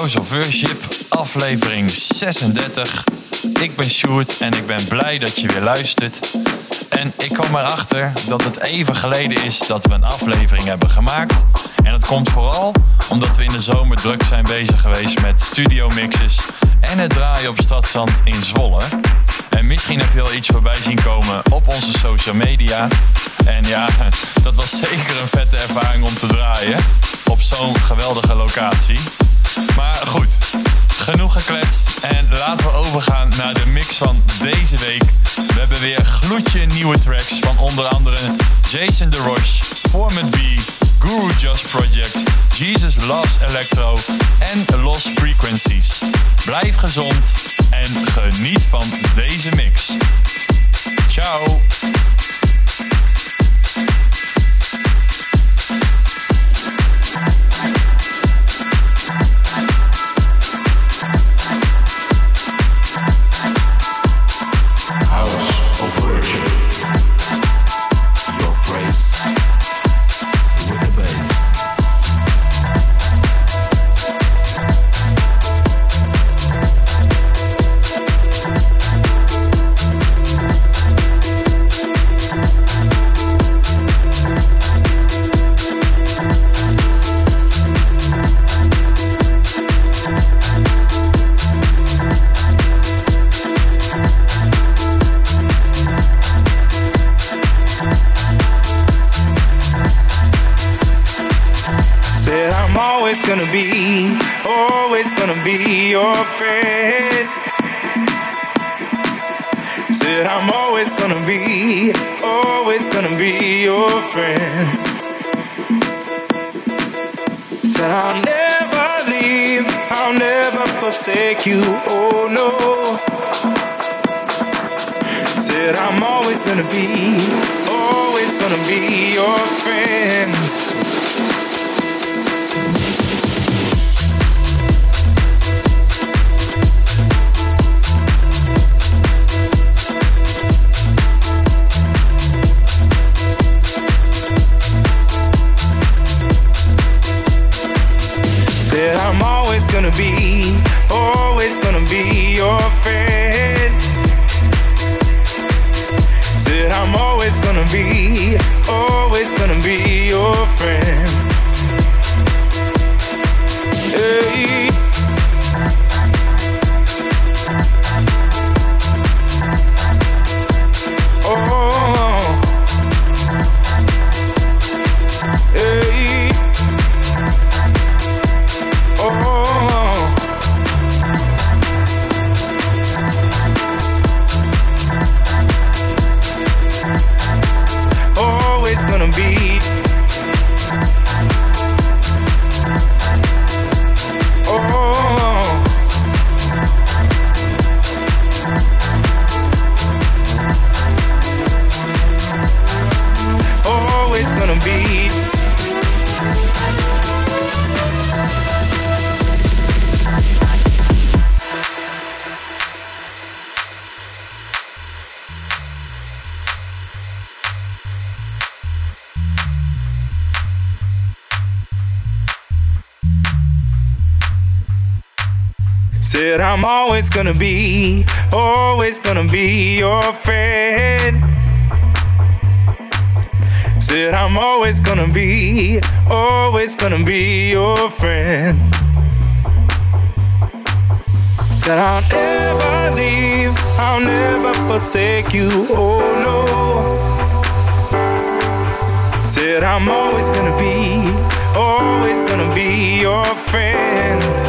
Worship, aflevering 36. Ik ben Sjoerd en ik ben blij dat je weer luistert. En ik kwam erachter dat het even geleden is dat we een aflevering hebben gemaakt. En dat komt vooral omdat we in de zomer druk zijn bezig geweest met studio mixes en het draaien op Stadszand in Zwolle. En misschien heb je wel iets voorbij zien komen op onze social media. En ja, dat was zeker een vette ervaring om te draaien op zo'n geweldige locatie. Maar goed, genoeg gekletst en laten we overgaan naar de mix van deze week. We hebben weer gloedje nieuwe tracks van onder andere Jason DeRoche, Format B, Guru Just Project, Jesus Loves Electro en Lost Frequencies. Blijf gezond en geniet van deze mix. Ciao! Gonna be, always gonna be your friend. Said I'm always gonna be, always gonna be your friend. I'm always gonna be, always gonna be your friend. Said I'm always gonna be, always gonna be your friend. Said I'll never leave, I'll never forsake you, oh no. Said I'm always gonna be, always gonna be your friend.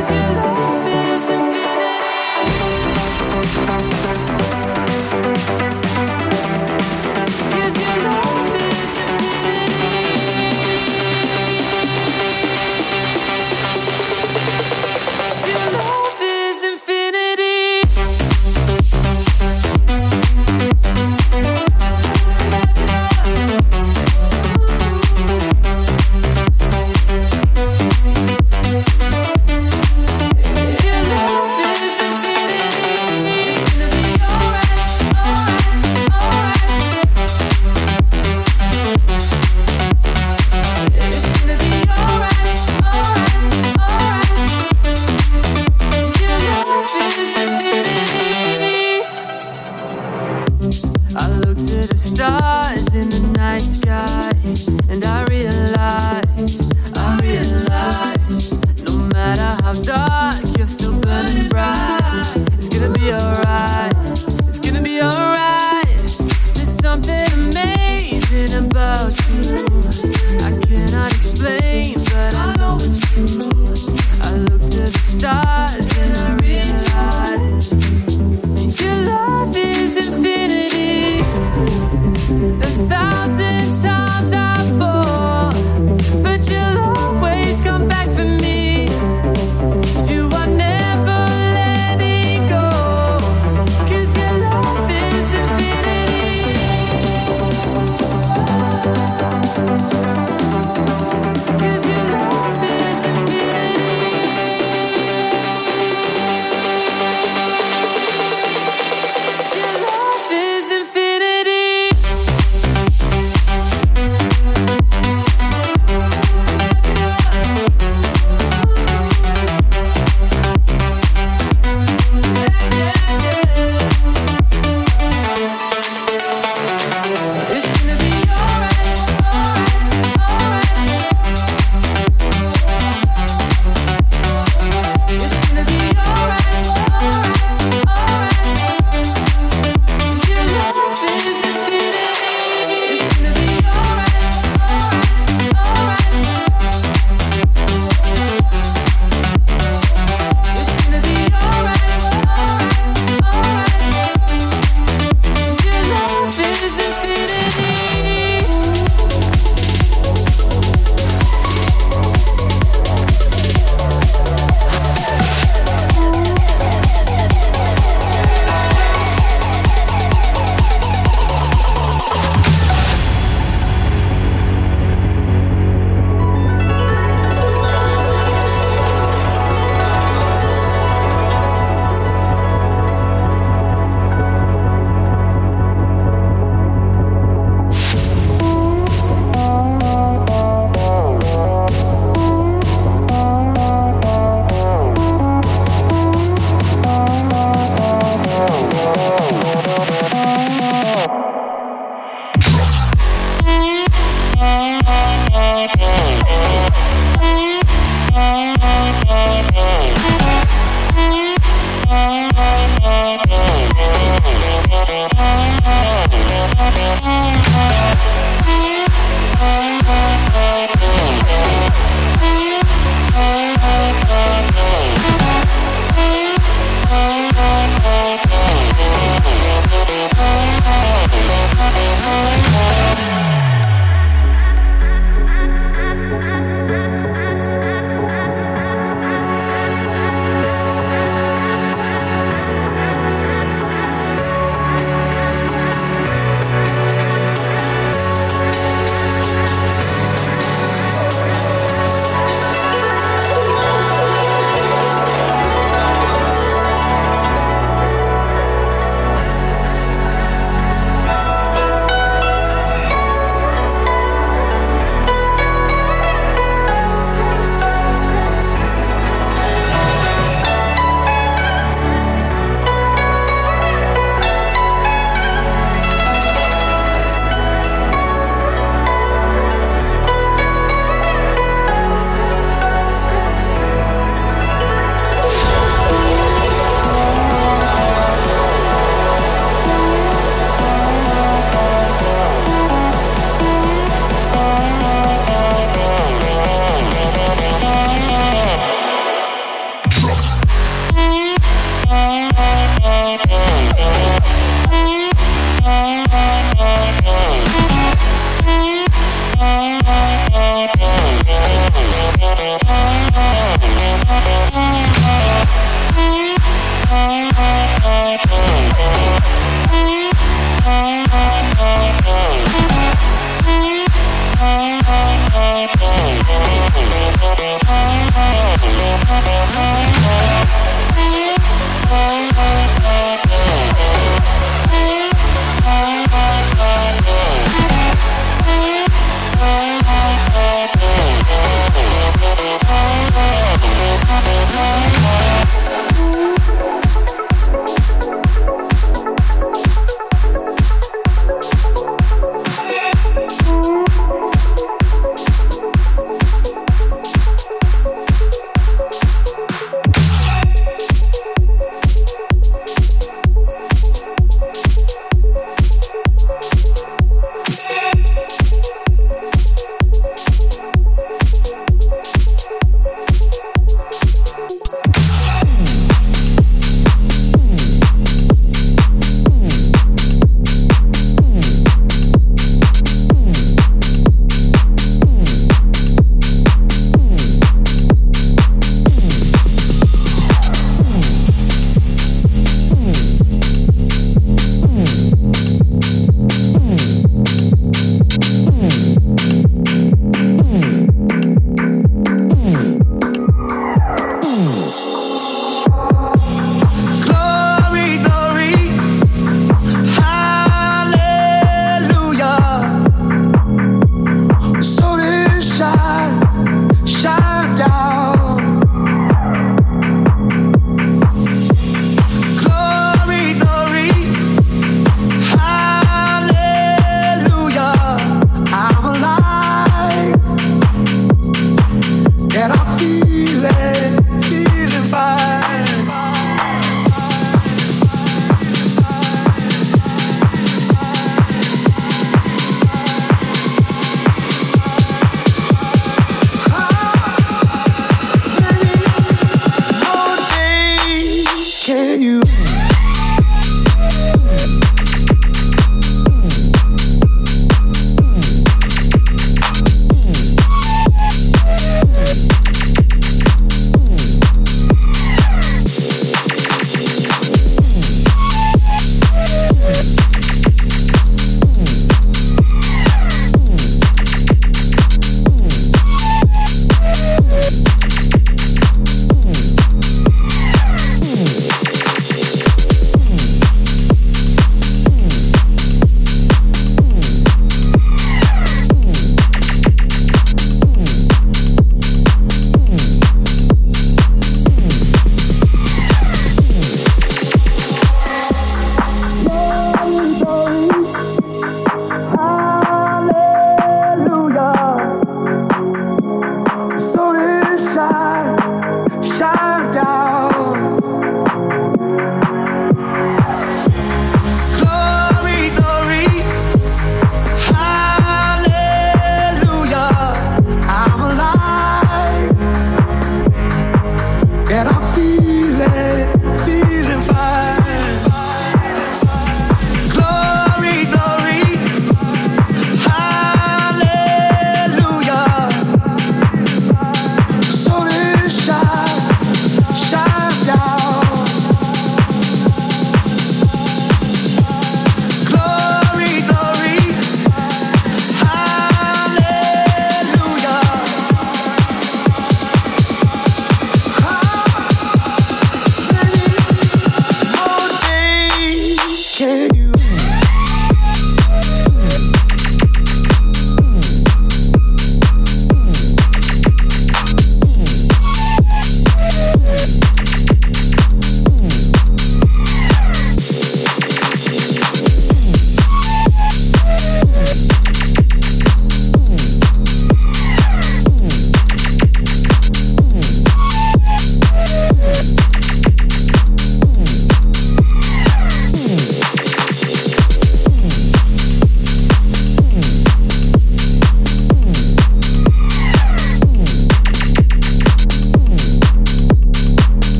'Cause your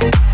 Holding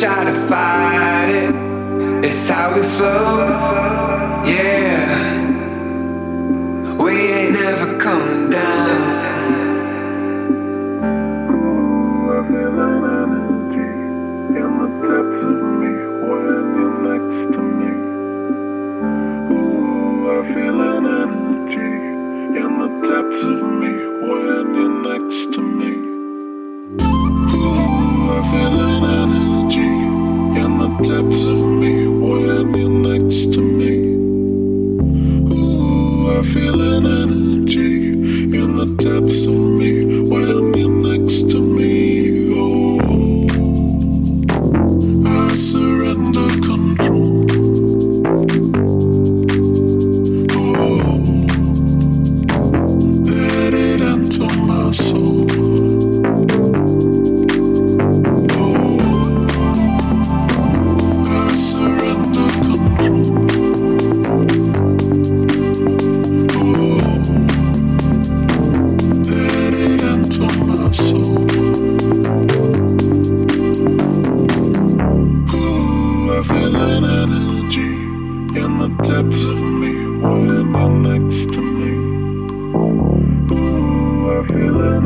try to fight it. It's how we flow, yeah. We ain't soul.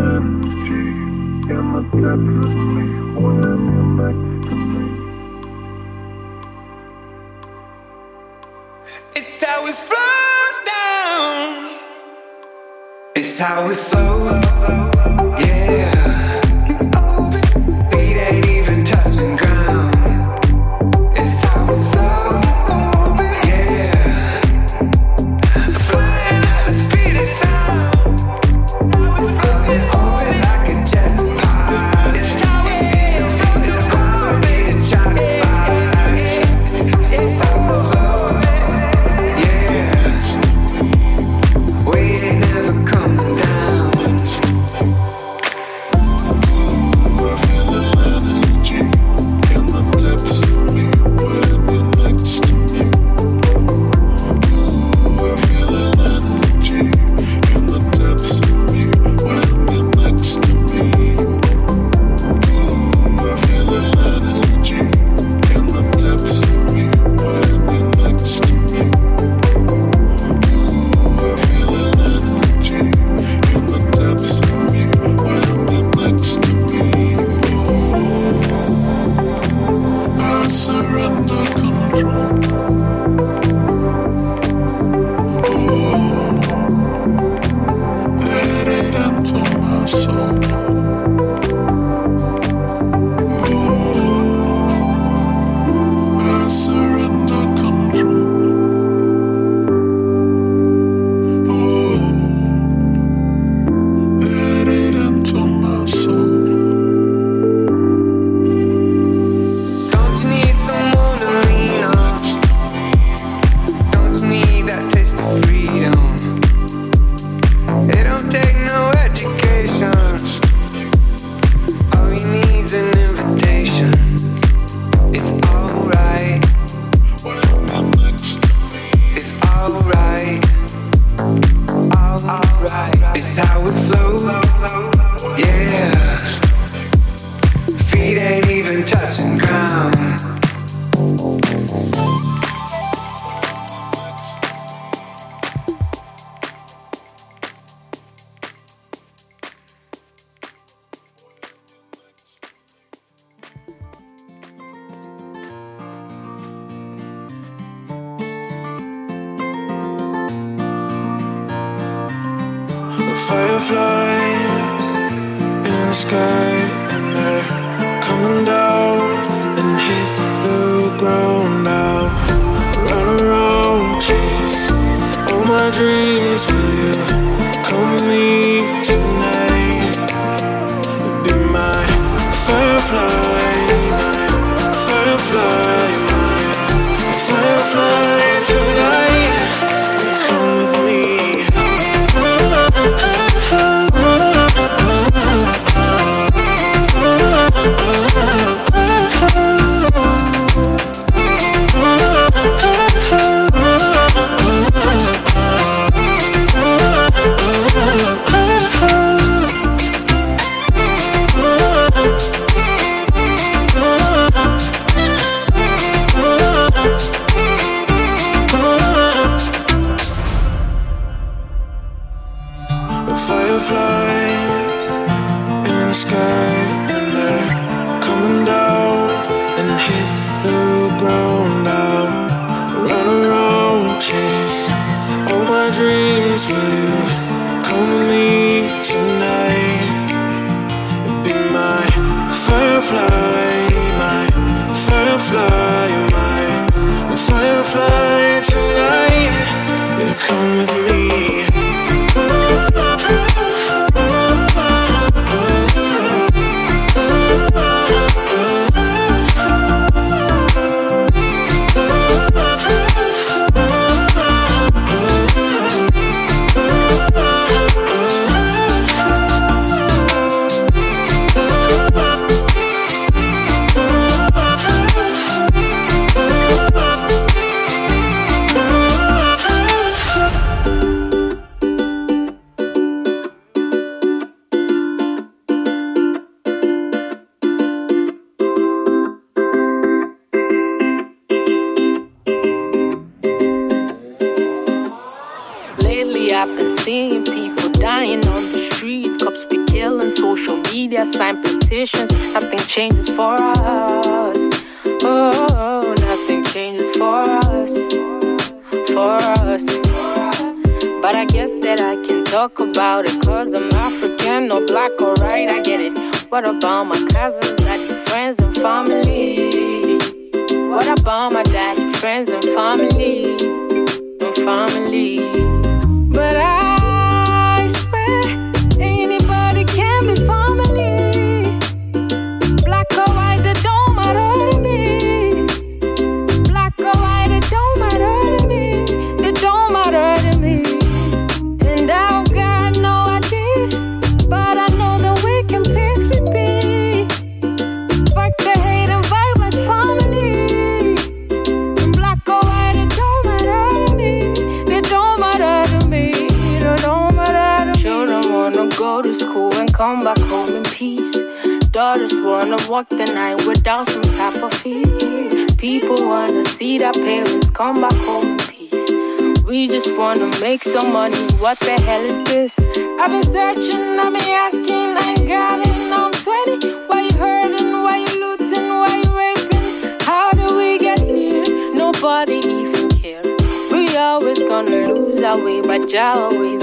in the depths of me when you're next to me. It's how we float down. It's how we float, yeah. dreams with you. Peace. Daughters wanna walk the night without some type of fear. People wanna see their parents come back home in peace. We just wanna make some money. What the hell is this? I've been searching, I've been asking, I ain't got it. I'm 20. Why you hurting? Why you looting? Why you raping? How do we get here? Nobody even care. We always gonna lose our way, but Jah always